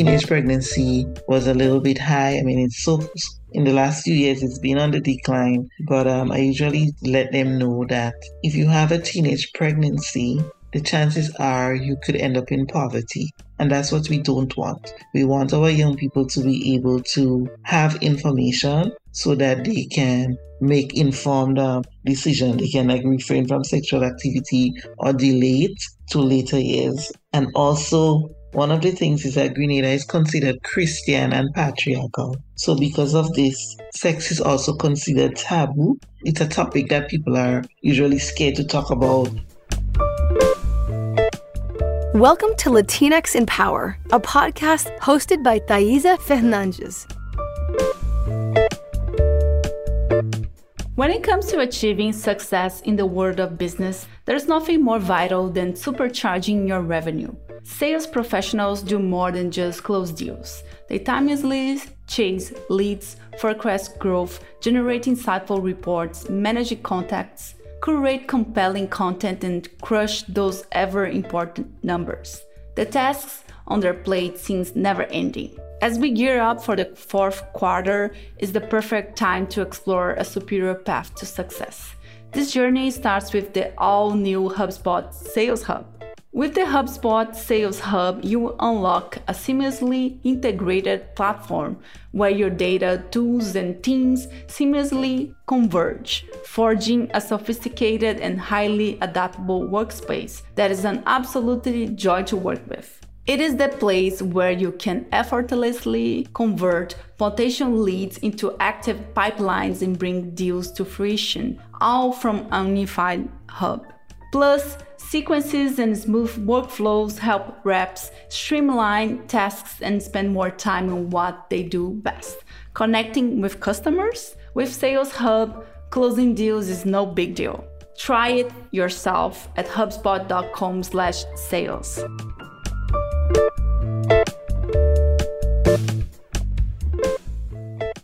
teenage pregnancy was a little bit high. I mean, it's so in the last few years it's been on the decline but um, i usually let them know that if you have a teenage pregnancy the chances are you could end up in poverty and that's what we don't want. We want our young people to be able to have information so that they can make informed uh, they can like refrain from sexual activity or delay it to later years. And also one of the things is that Grenada is considered Christian and patriarchal. So, because of this, sex is also considered taboo. It's a topic that people are usually scared to talk about. Welcome to Latinx in Power, a podcast hosted by Thaisa Fernandes. When it comes to achieving success in the world of business, there's nothing more vital than supercharging your revenue. Sales professionals do more than just close deals. They timelessly chase leads, forecast growth, generate insightful reports, manage contacts, curate compelling content, and crush those ever important numbers. The tasks on their plate seems never ending. As we gear up for the fourth quarter, is the perfect time to explore a superior path to success. This journey starts with the all new HubSpot Sales Hub. With the HubSpot Sales Hub, you unlock a seamlessly integrated platform where your data, tools, and teams seamlessly converge, forging a sophisticated and highly adaptable workspace that is an absolutely joy to work with. It is the place where you can effortlessly convert potential leads into active pipelines and bring deals to fruition, all from a unified hub. Plus, Sequences and smooth workflows help reps streamline tasks and spend more time on what they do best. Connecting with customers with Sales Hub, closing deals is no big deal. Try it yourself at hubspot.com/sales.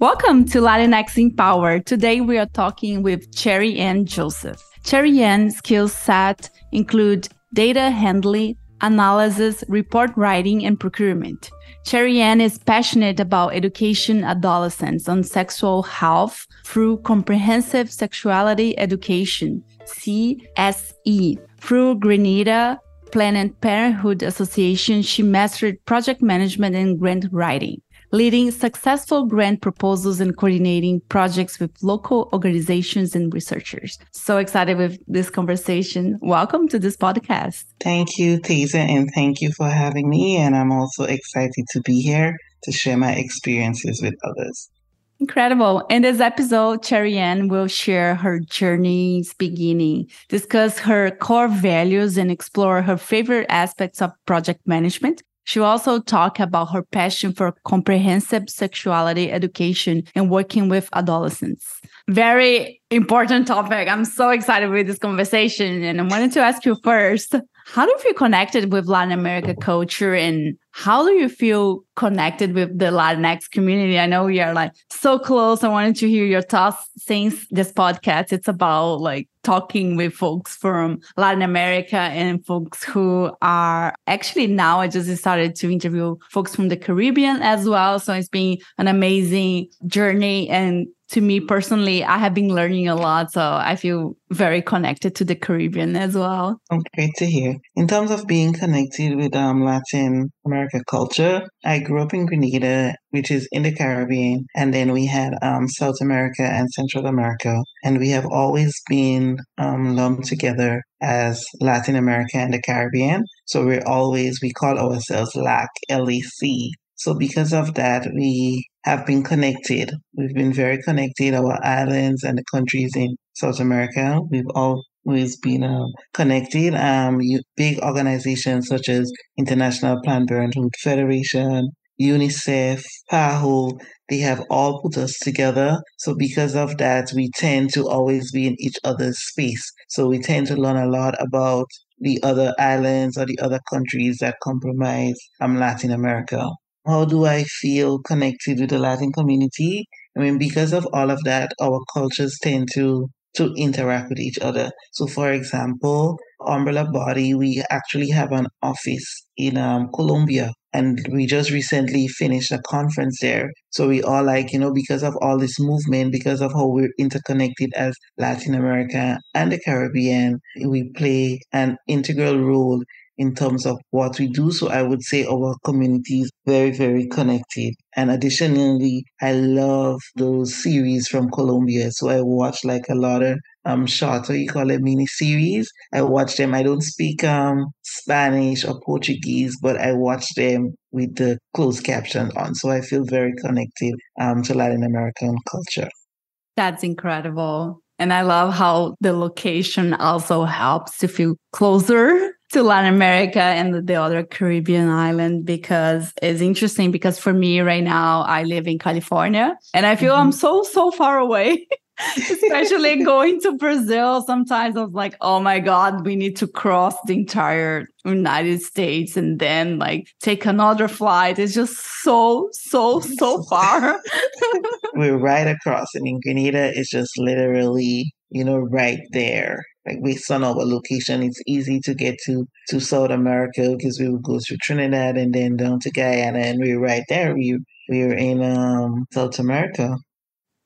Welcome to Latinx in Power. Today we are talking with Sherry-Ann Joseph. Sherry-Ann skill set include data handling, analysis, report writing, and procurement. Sherry-Ann is passionate about education adolescents on sexual health through comprehensive sexuality education, CSE. Through Grenada Planned Parenthood Association, she mastered project management and grant writing leading successful grant proposals and coordinating projects with local organizations and researchers. So excited with this conversation. Welcome to this podcast. Thank you, Thaisa, and thank you for having me. And I'm also excited to be here to share my experiences with others. Incredible. In this episode, Sherry-Ann will share her journey's beginning, discuss her core values, and explore her favorite aspects of project management, she also talked about her passion for comprehensive sexuality education and working with adolescents. Very important topic. I'm so excited with this conversation. And I wanted to ask you first how do you feel connected with Latin America culture and how do you feel connected with the Latinx community? I know we are like so close. I wanted to hear your thoughts since this podcast. It's about like talking with folks from Latin America and folks who are actually now I just started to interview folks from the Caribbean as well. So it's been an amazing journey and to me personally, I have been learning a lot. So I feel very connected to the Caribbean as well. Oh, great to hear. In terms of being connected with um, Latin America culture, I grew up in Grenada, which is in the Caribbean. And then we had um, South America and Central America. And we have always been um, lumped together as Latin America and the Caribbean. So we're always, we call ourselves LAC, L-A-C. So because of that, we have been connected. We've been very connected, our islands and the countries in South America. We've always been uh, connected. Um, big organizations such as International Planned Parenthood Federation, UNICEF, PAHO, they have all put us together. So because of that, we tend to always be in each other's space. So we tend to learn a lot about the other islands or the other countries that compromise um, Latin America how do I feel connected with the Latin community? I mean, because of all of that, our cultures tend to to interact with each other. So, for example, Umbrella Body, we actually have an office in um, Colombia, And we just recently finished a conference there. So we all like, you know, because of all this movement, because of how we're interconnected as Latin America and the Caribbean, we play an integral role in terms of what we do. So I would say our community is very, very connected. And additionally, I love those series from Colombia. So I watch like a lot of um short, or you call it mini series. I watch them. I don't speak um Spanish or Portuguese, but I watch them with the closed caption on. So I feel very connected um to Latin American culture. That's incredible. And I love how the location also helps to feel closer to Latin America and the other Caribbean island because it's interesting because for me right now I live in California and I feel mm-hmm. I'm so so far away especially going to Brazil. Sometimes I was like oh my god we need to cross the entire United States and then like take another flight. It's just so so so far. We're right across I mean Grenada is just literally you know right there like based on our location, it's easy to get to to South America because we would go through Trinidad and then down to Guyana, and we are right there. We we are in um, South America.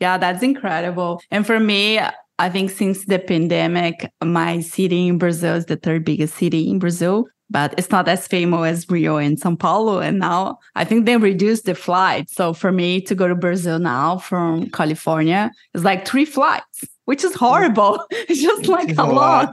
Yeah, that's incredible. And for me, I think since the pandemic, my city in Brazil is the third biggest city in Brazil but it's not as famous as Rio and Sao Paulo. And now I think they reduced the flight. So for me to go to Brazil now from California is like three flights, which is horrible. It's just like a, a, lot. lot.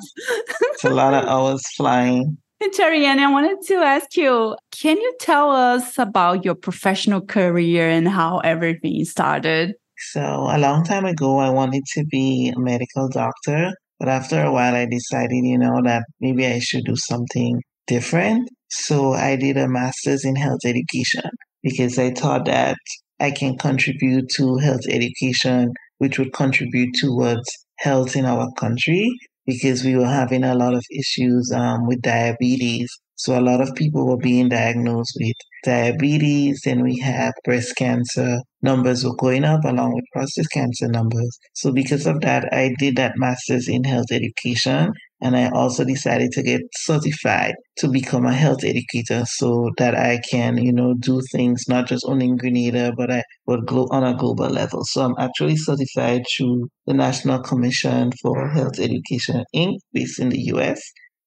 it's a lot of hours flying. And Sherry-Ann, I wanted to ask you, can you tell us about your professional career and how everything started? So a long time ago, I wanted to be a medical doctor. But after a while, I decided, you know, that maybe I should do something different. So I did a master's in health education because I thought that I can contribute to health education, which would contribute towards health in our country because we were having a lot of issues um, with diabetes. So a lot of people were being diagnosed with diabetes, and we have breast cancer numbers were going up along with prostate cancer numbers. So because of that, I did that master's in health education and I also decided to get certified to become a health educator so that I can, you know, do things not just only in Grenada, but I but glo- on a global level. So I'm actually certified through the National Commission for Health Education Inc., based in the US.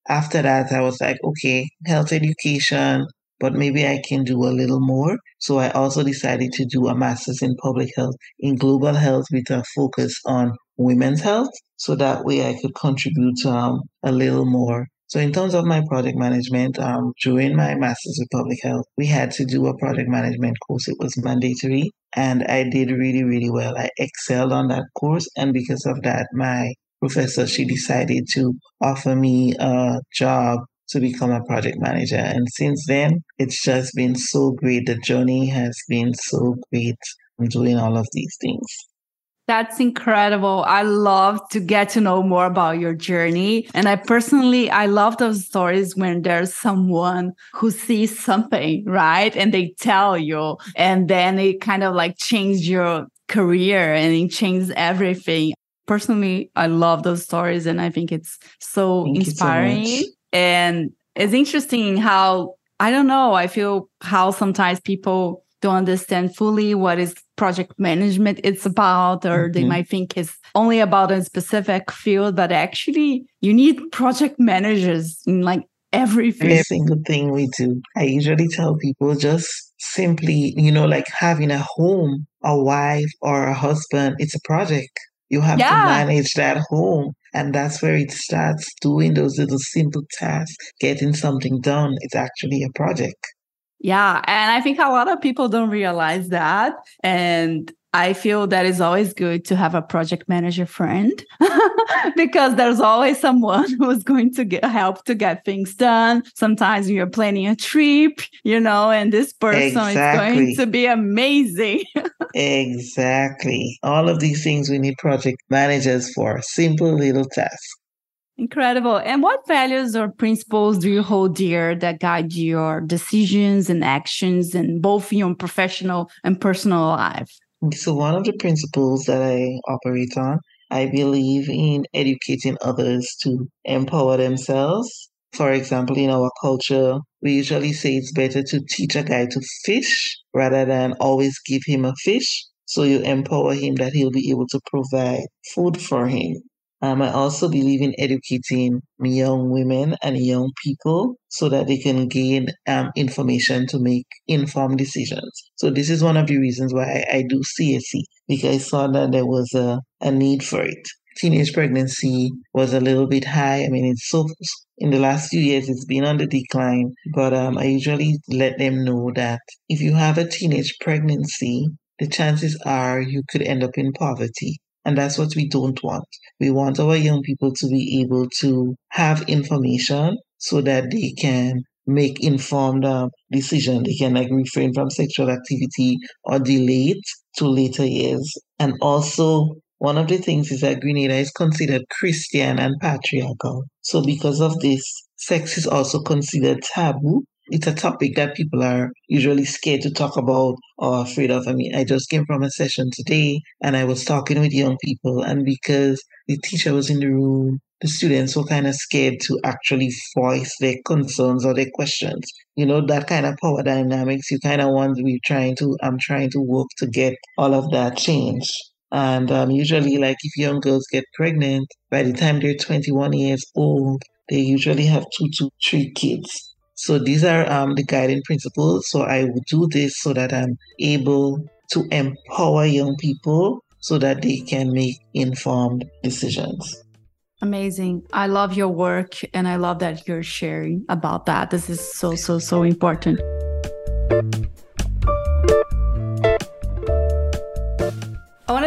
After that, I was like, okay, health education, but maybe I can do a little more. So I also decided to do a master's in public health in global health with a focus on women's health. So that way I could contribute um, a little more. So in terms of my project management, um, during my master's in public health, we had to do a project management course. It was mandatory and I did really, really well. I excelled on that course. And because of that, my professor, she decided to offer me a job to become a project manager. And since then, it's just been so great. The journey has been so great doing all of these things. That's incredible. I love to get to know more about your journey. And I personally, I love those stories when there's someone who sees something, right? And they tell you, and then it kind of like change your career and it changes everything. Personally, I love those stories and I think it's so Thank inspiring. So and it's interesting how, I don't know, I feel how sometimes people don't understand fully what is project management it's about or mm-hmm. they might think it's only about a specific field but actually you need project managers in like everything every single thing we do i usually tell people just simply you know like having a home a wife or a husband it's a project you have yeah. to manage that home and that's where it starts doing those little simple tasks, getting something done. It's actually a project. Yeah. And I think a lot of people don't realize that. And I feel that it's always good to have a project manager friend because there's always someone who's going to get help to get things done. Sometimes you're planning a trip, you know, and this person exactly. is going to be amazing. exactly. All of these things we need project managers for simple little tasks. Incredible. And what values or principles do you hold dear that guide your decisions and actions in both your professional and personal life? So, one of the principles that I operate on, I believe in educating others to empower themselves. For example, in our culture, we usually say it's better to teach a guy to fish rather than always give him a fish. So you empower him that he'll be able to provide food for him. Um, I also believe in educating young women and young people so that they can gain um, information to make informed decisions. So this is one of the reasons why I, I do CSE because I saw that there was a, a need for it. Teenage pregnancy was a little bit high. I mean, it's so in the last few years it's been on the decline, but um, I usually let them know that if you have a teenage pregnancy, the chances are you could end up in poverty. And that's what we don't want. We want our young people to be able to have information so that they can make informed uh, decision. They can like refrain from sexual activity or delay it to later years. And also, one of the things is that Grenada is considered Christian and patriarchal. So because of this, sex is also considered taboo it's a topic that people are usually scared to talk about or afraid of. I mean, I just came from a session today and I was talking with young people, and because the teacher was in the room, the students were kind of scared to actually voice their concerns or their questions. You know, that kind of power dynamics, you kind of want to be trying to, I'm trying to work to get all of that changed. And um, usually, like if young girls get pregnant, by the time they're 21 years old, they usually have two to three kids. So these are um, the guiding principles. So I would do this so that I'm able to empower young people so that they can make informed decisions. Amazing. I love your work and I love that you're sharing about that. This is so, so, so important.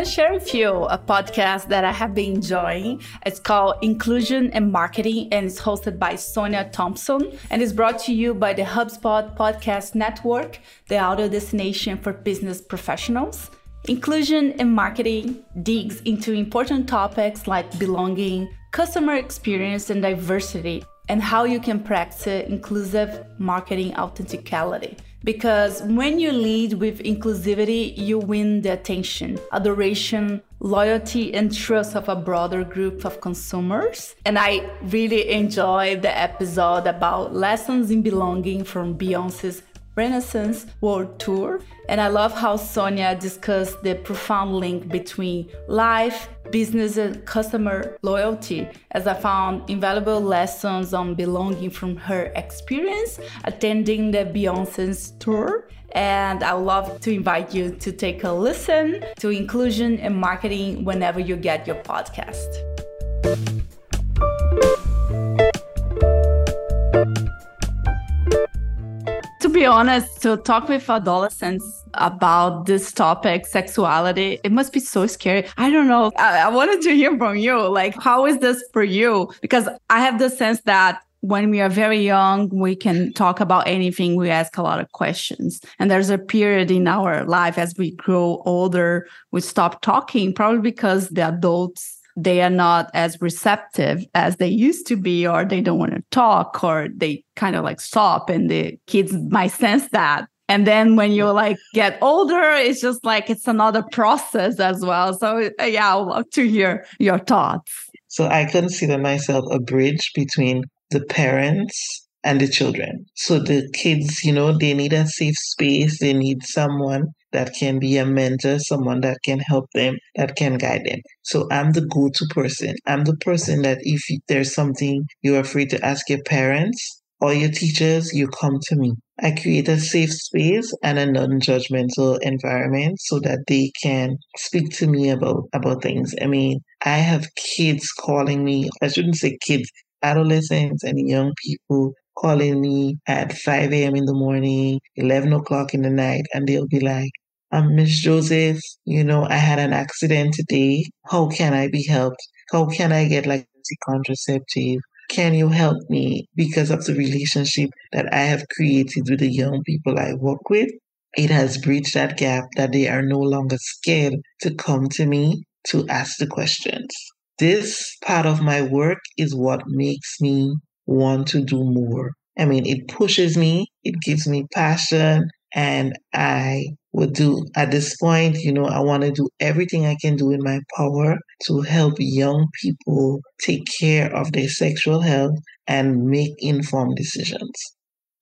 To share with you a podcast that I have been enjoying. It's called Inclusion and Marketing, and it's hosted by Sonia Thompson, and it's brought to you by the HubSpot Podcast Network, the audio destination for business professionals. Inclusion and marketing digs into important topics like belonging, customer experience, and diversity, and how you can practice inclusive marketing authenticality because when you lead with inclusivity, you win the attention, adoration, loyalty, and trust of a broader group of consumers. And I really enjoyed the episode about lessons in belonging from Beyonce's Renaissance World Tour. And I love how Sonia discussed the profound link between life, business, and customer loyalty, as I found invaluable lessons on belonging from her experience attending the Beyonce's tour. And I would love to invite you to take a listen to inclusion and marketing whenever you get your podcast. To be honest, to talk with adolescents about this topic, sexuality, it must be so scary. I don't know. I, I wanted to hear from you. Like, how is this for you? Because I have the sense that when we are very young, we can talk about anything. We ask a lot of questions. And there's a period in our life as we grow older, we stop talking, probably because the adults they are not as receptive as they used to be, or they don't want to talk, or they kind of like stop, and the kids might sense that. And then when you like get older, it's just like it's another process as well. So uh, yeah, I would love to hear your thoughts. So I consider myself a bridge between the parents and the children. So the kids, you know, they need a safe space. They need someone that can be a mentor, someone that can help them, that can guide them. So I'm the go to person. I'm the person that if there's something you're afraid to ask your parents or your teachers, you come to me. I create a safe space and a non-judgmental environment so that they can speak to me about, about things. I mean, I have kids calling me, I shouldn't say kids, adolescents and young people calling me at 5 a.m. in the morning, 11 o'clock in the night, and they'll be like, um, Miss Joseph, you know, I had an accident today. How can I be helped? How can I get like contraceptive? Can you help me because of the relationship that I have created with the young people I work with? It has bridged that gap that they are no longer scared to come to me to ask the questions. This part of my work is what makes me want to do more. I mean, it pushes me, it gives me passion, and I would do at this point, you know, I want to do everything I can do in my power to help young people take care of their sexual health and make informed decisions.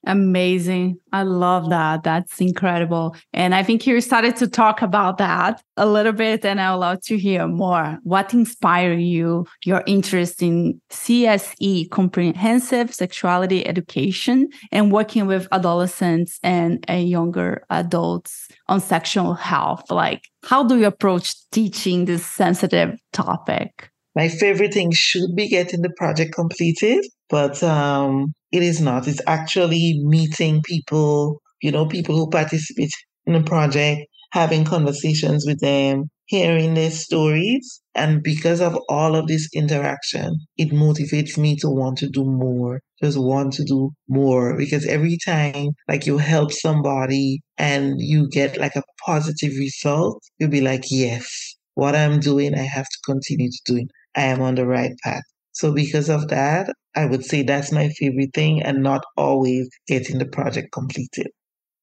Amazing. I love that. That's incredible. And I think you started to talk about that a little bit, and I would love to hear more. What inspired you, your interest in CSE, comprehensive sexuality education, and working with adolescents and uh, younger adults on sexual health? Like, how do you approach teaching this sensitive topic? My favorite thing should be getting the project completed, but um, it is not. It's actually meeting people, you know, people who participate in the project, having conversations with them, hearing their stories. And because of all of this interaction, it motivates me to want to do more, just want to do more. Because every time, like you help somebody and you get like a positive result, you'll be like, yes, what I'm doing, I have to continue to do it. I am on the right path. So because of that, I would say that's my favorite thing and not always getting the project completed.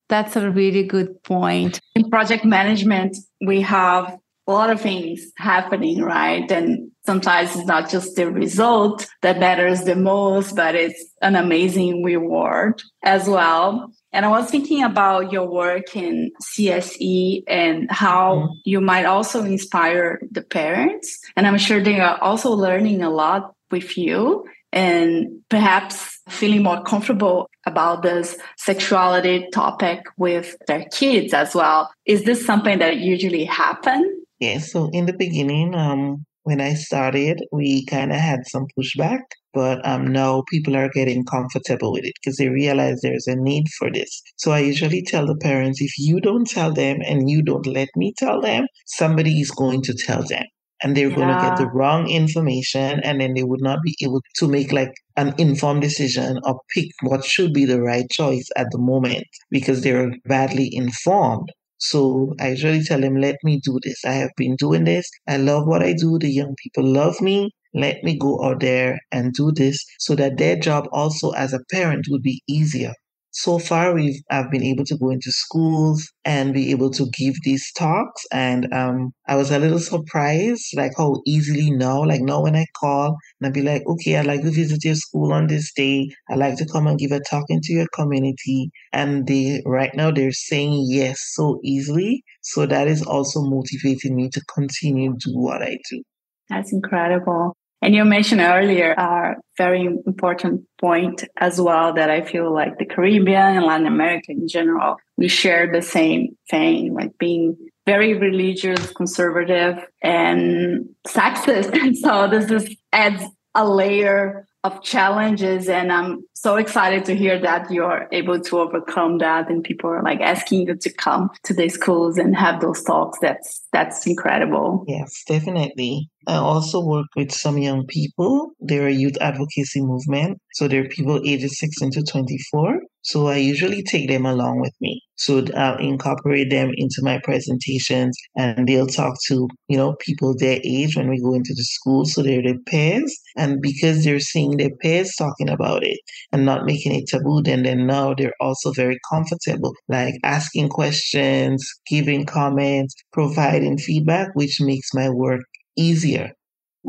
That's a really good point. In project management, we have a lot of things happening, right? And sometimes it's not just the result that matters the most, but it's an amazing reward as well. And I was thinking about your work in CSE and how mm-hmm. you might also inspire the parents. And I'm sure they are also learning a lot with you and perhaps feeling more comfortable about this sexuality topic with their kids as well. Is this something that usually happen? Yes. So in the beginning, um, when I started, we kind of had some pushback, but um, now people are getting comfortable with it because they realize there's a need for this. So I usually tell the parents if you don't tell them and you don't let me tell them, somebody is going to tell them and they're yeah. going to get the wrong information and then they would not be able to make like an informed decision or pick what should be the right choice at the moment because they're badly informed so I usually tell them, let me do this. I have been doing this. I love what I do. The young people love me. Let me go out there and do this so that their job also as a parent would be easier so far we've I've been able to go into schools and be able to give these talks and um I was a little surprised like how easily now like now when I call and I'd be like okay I'd like to visit your school on this day. I'd like to come and give a talk into your community. And they right now they're saying yes so easily. So that is also motivating me to continue do what I do. That's incredible and you mentioned earlier a very important point as well that I feel like the Caribbean and Latin America in general, we share the same thing, like being very religious, conservative, and sexist. And so this just adds a layer of challenges and i'm so excited to hear that you're able to overcome that and people are like asking you to come to the schools and have those talks. That's that's incredible. Yes definitely. I also work with some young people. They're a youth advocacy movement. So they're people ages 16 to 24 so I usually take them along with me. So I'll incorporate them into my presentations and they'll talk to, you know, people their age when we go into the school. So they're their peers. And because they're seeing their peers talking about it and not making it taboo, then, then now they're also very comfortable, like asking questions, giving comments, providing feedback, which makes my work easier.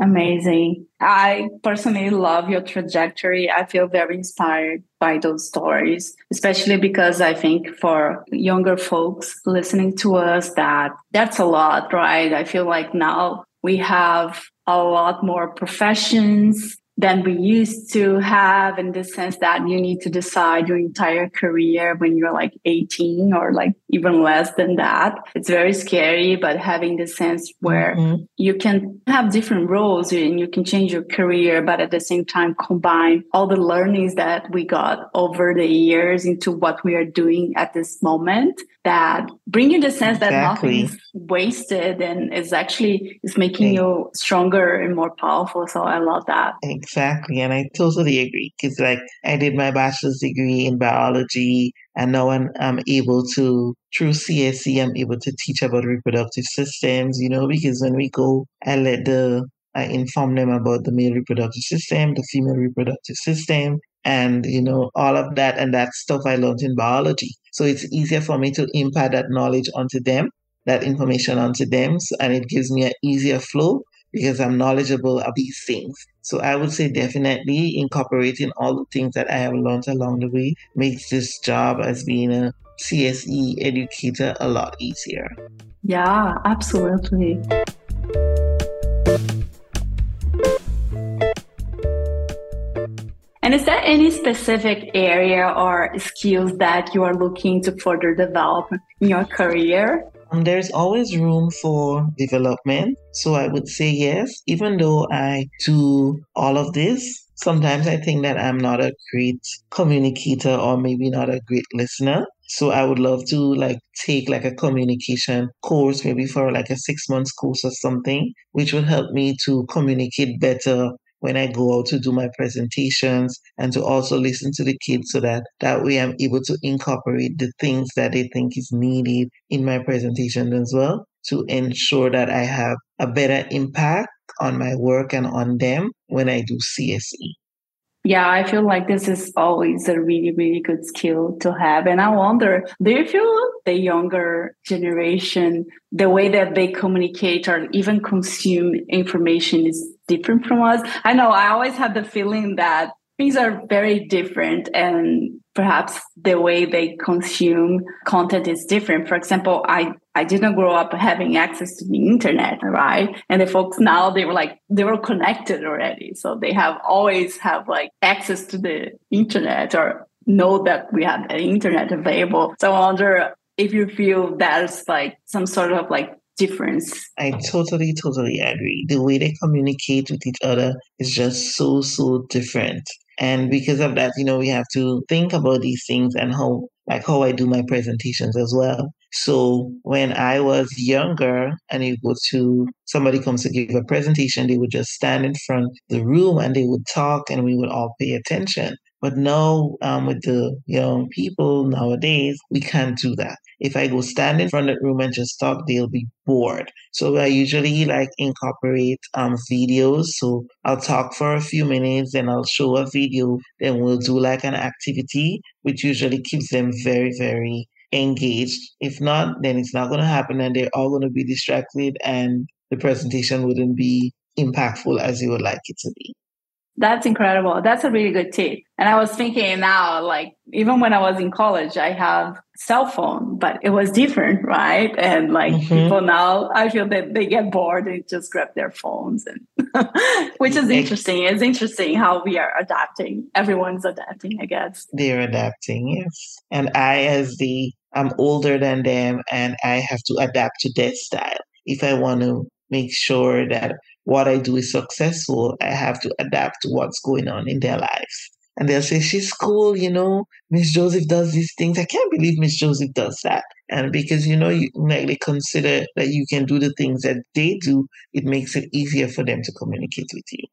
Amazing. I personally love your trajectory. I feel very inspired by those stories, especially because I think for younger folks listening to us that that's a lot, right? I feel like now we have a lot more professions than we used to have in the sense that you need to decide your entire career when you're like 18 or like even less than that. It's very scary, but having the sense where mm-hmm. you can have different roles and you can change your career, but at the same time combine all the learnings that we got over the years into what we are doing at this moment that bring you the sense exactly. that nothing is wasted and is actually is making you stronger and more powerful. So I love that. Exactly. And I totally agree. Because like I did my bachelor's degree in biology and now I'm, um, I'm able to through CSE I'm able to teach about reproductive systems, you know, because when we go I let the I inform them about the male reproductive system, the female reproductive system, and you know all of that and that stuff I learned in biology. So it's easier for me to impart that knowledge onto them, that information onto them, and it gives me an easier flow because I'm knowledgeable of these things. So I would say definitely incorporating all the things that I have learned along the way makes this job as being a CSE educator a lot easier. Yeah, absolutely. And is there any specific area or skills that you are looking to further develop in your career? Um, there's always room for development. So I would say yes, even though I do all of this, sometimes I think that I'm not a great communicator or maybe not a great listener. So I would love to like take like a communication course, maybe for like a six months course or something, which would help me to communicate better when I go out to do my presentations and to also listen to the kids so that that way I'm able to incorporate the things that they think is needed in my presentation as well to ensure that I have a better impact on my work and on them when I do CSE. Yeah, I feel like this is always a really, really good skill to have. And I wonder, do you feel the younger generation, the way that they communicate or even consume information is different from us? I know I always had the feeling that things are very different and perhaps the way they consume content is different. For example, I, I didn't grow up having access to the internet, right? And the folks now they were like they were connected already. So they have always have like access to the internet or know that we have the internet available. So I wonder if you feel there's like some sort of like difference. I totally, totally agree. The way they communicate with each other is just so, so different. And because of that, you know, we have to think about these things and how, like how I do my presentations as well. So when I was younger and you go to somebody comes to give a presentation, they would just stand in front the room and they would talk and we would all pay attention. But now, um, with the young people nowadays, we can't do that. If I go stand in front of the room and just talk, they'll be bored. So I usually like incorporate um, videos. So I'll talk for a few minutes and I'll show a video. Then we'll do like an activity, which usually keeps them very, very engaged. If not, then it's not going to happen and they're all going to be distracted and the presentation wouldn't be impactful as you would like it to be. That's incredible. That's a really good tip. And I was thinking now, like even when I was in college, I have cell phone, but it was different, right? And like mm-hmm. people now, I feel that they get bored and just grab their phones, and which is interesting. It's interesting how we are adapting. Everyone's adapting, I guess. They're adapting, yes. And I, as the I'm older than them, and I have to adapt to their style if I want to make sure that what I do is successful, I have to adapt to what's going on in their lives. And they'll say, She's cool, you know, Miss Joseph does these things. I can't believe Miss Joseph does that. And because, you know, you really consider that you can do the things that they do, it makes it easier for them to communicate with you.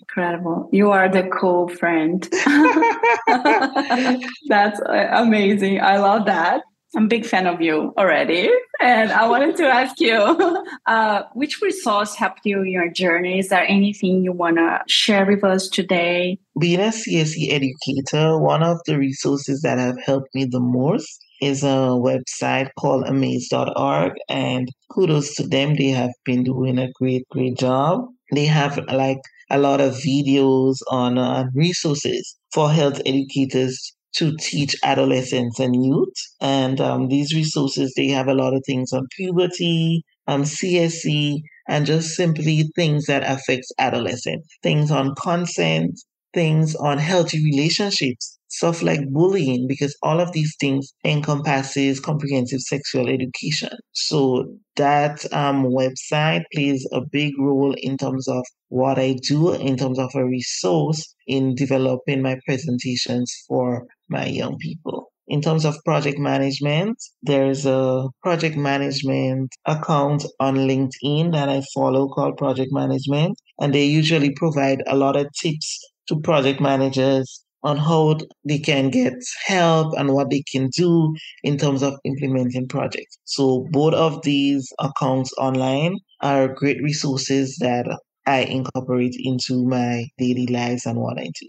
Incredible. You are the cool friend. That's uh, amazing. I love that. I'm a big fan of you already. And I wanted to ask you uh, which resource helped you in your journey? Is there anything you want to share with us today? Being a CSE educator, one of the resources that have helped me the most is a website called amaze.org. And kudos to them. They have been doing a great, great job. They have like a lot of videos on uh, resources for health educators to teach adolescents and youth. And um, these resources, they have a lot of things on puberty, um, CSE, and just simply things that affects adolescents, things on consent, things on healthy relationships, stuff like bullying, because all of these things encompasses comprehensive sexual education. So that um, website plays a big role in terms of what I do, in terms of a resource in developing my presentations for my young people. In terms of project management, there's a project management account on LinkedIn that I follow called Project Management, and they usually provide a lot of tips to project managers on how they can get help and what they can do in terms of implementing projects. So both of these accounts online are great resources that I incorporate into my daily lives and what I do.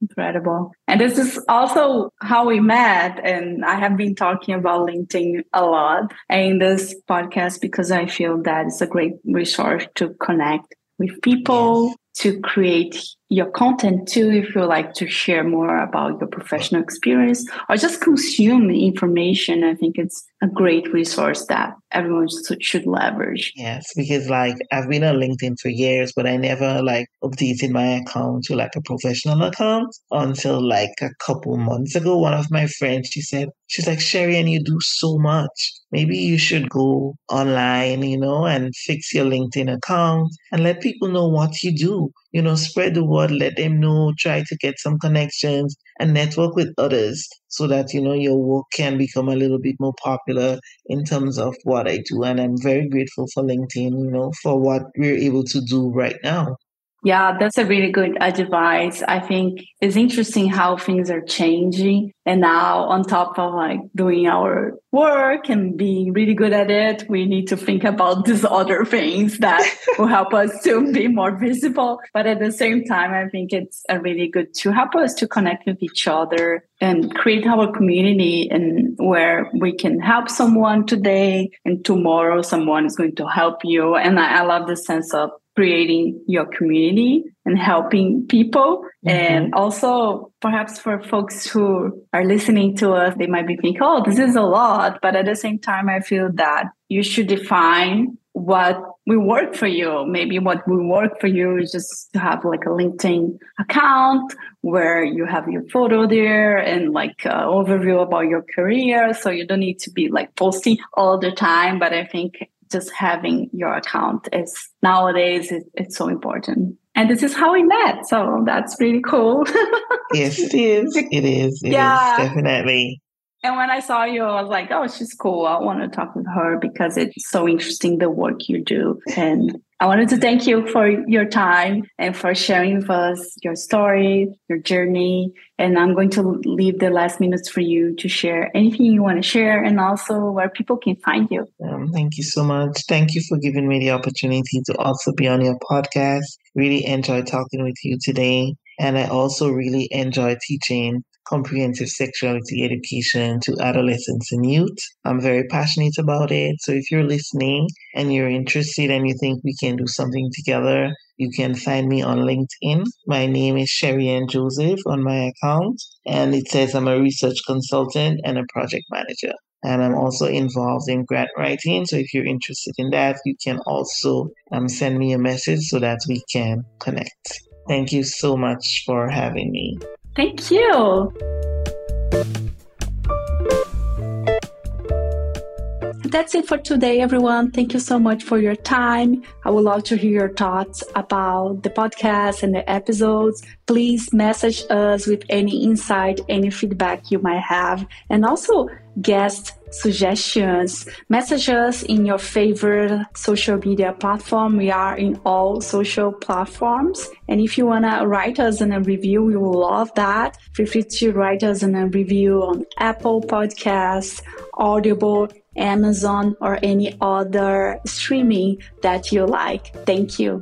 Incredible. And this is also how we met. And I have been talking about LinkedIn a lot in this podcast because I feel that it's a great resource to connect with people, to create your content too if you like to share more about your professional experience or just consume information. I think it's a great resource that everyone should leverage. Yes because like i've been on linkedin for years but i never like updated my account to like a professional account until like a couple months ago. One of my friends she said she's like Sherry-Ann you do so much. Maybe you should go online you know and fix your linkedin account and let people know what you do you know, spread the word, let them know, try to get some connections and network with others so that, you know, your work can become a little bit more popular in terms of what I do. And I'm very grateful for LinkedIn, you know, for what we're able to do right now. Yeah, that's a really good advice. I think it's interesting how things are changing. And now on top of like doing our work and being really good at it, we need to think about these other things that will help us to be more visible. But at the same time, I think it's a really good to help us to connect with each other and create our community and where we can help someone today and tomorrow someone is going to help you. And I, I love the sense of creating your community and helping people. Mm-hmm. And also, perhaps for folks who are listening to us, they might be thinking, oh, this is a lot. But at the same time, I feel that you should define what will work for you. Maybe what will work for you is just to have like a LinkedIn account where you have your photo there and like uh, overview about your career. So you don't need to be like posting all the time. But I think just having your account is nowadays it, it's so important. And this is how we met so that's pretty cool. Yes it is. It is. It yeah. Is, definitely. And when i saw you i was like oh she's cool. I want to talk with her because it's so interesting the work you do. And I wanted to thank you for your time and for sharing with us your story, your journey. And I'm going to leave the last minutes for you to share anything you want to share and also where people can find you. Um, thank you so much. Thank you for giving me the opportunity to also be on your podcast. Really enjoyed talking with you today. And I also really enjoy teaching comprehensive sexuality education to adolescents and youth. I'm very passionate about it. So if you're listening and you're interested and you think we can do something together, you can find me on LinkedIn. My name is Sherry Ann Joseph on my account, and it says I'm a research consultant and a project manager. And I'm also involved in grant writing. So if you're interested in that, you can also um, send me a message so that we can connect. Thank you so much for having me. Thank you. That's it for today, everyone. Thank you so much for your time. I would love to hear your thoughts about the podcast and the episodes. Please message us with any insight, any feedback you might have, and also guest suggestions. Message us in your favorite social media platform. We are in all social platforms. And if you want to write us in a review, we will love that. Feel free to write us in a review on Apple Podcasts, Audible, Amazon, or any other streaming that you like. Thank you.